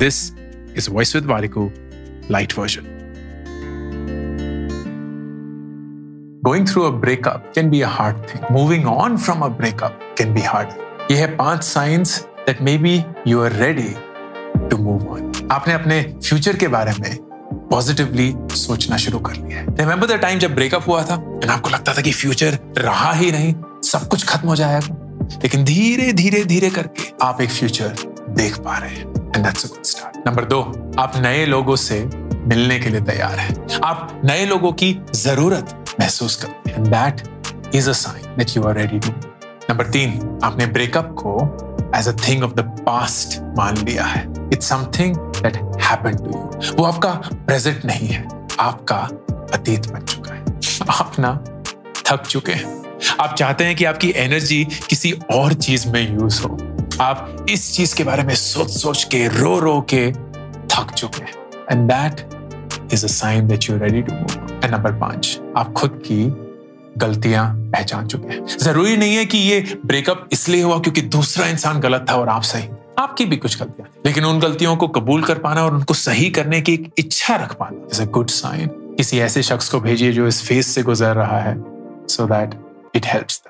This is voice with warico light version Going through a breakup can be a hard thing. Moving on from a breakup can be hard. ये है पाँच signs that maybe you are ready to move on. आपने अपने future के बारे में positively सोचना शुरू कर लिया है रिमेंबर द टाइम जब ब्रेकअप हुआ था एंड आपको लगता था कि फ्यूचर रहा ही नहीं सब कुछ खत्म हो जाएगा लेकिन धीरे धीरे धीरे करके आप एक फ्यूचर देख पा रहे हैं and that's a good start number दो आप नए लोगों से मिलने के लिए तैयार हैं। आप नए लोगों की ज़रूरत महसूस करते हैं। That is a sign that you are ready to number तीन, आपने ब्रेकअप को as a thing of the past मान लिया है। It's something that happen to you वो आपका प्रेजेंट नहीं है। आपका अतीत बन चुका है। आप ना थक चुके हैं। आप चाहते हैं कि आपकी एनर्जी किसी और चीज़ में यूज़ हो। आप इस चीज़ के बारे में सोच सोच के रो रो के थक चुके हैं। And that is a sign that you ready to move and number पाँच, आप खुद की गलतियाँ पहचान चुके हैं। ज़रूरी नहीं है कि ये ब्रेकअप इसलिए हुआ क्योंकि दूसरा इंसान गलत था और आप सही। आपकी भी कुछ गलतियाँ लेकिन उन गलतियों को कबूल कर पाना और उनको सही करने की एक इच्छा रख पाना इज़ अ गुड साइन किसी ऐसे शख्स को भेजिए जो इस फ़ेज़ से गुजर रहा है सो दैट इट हेल्प्स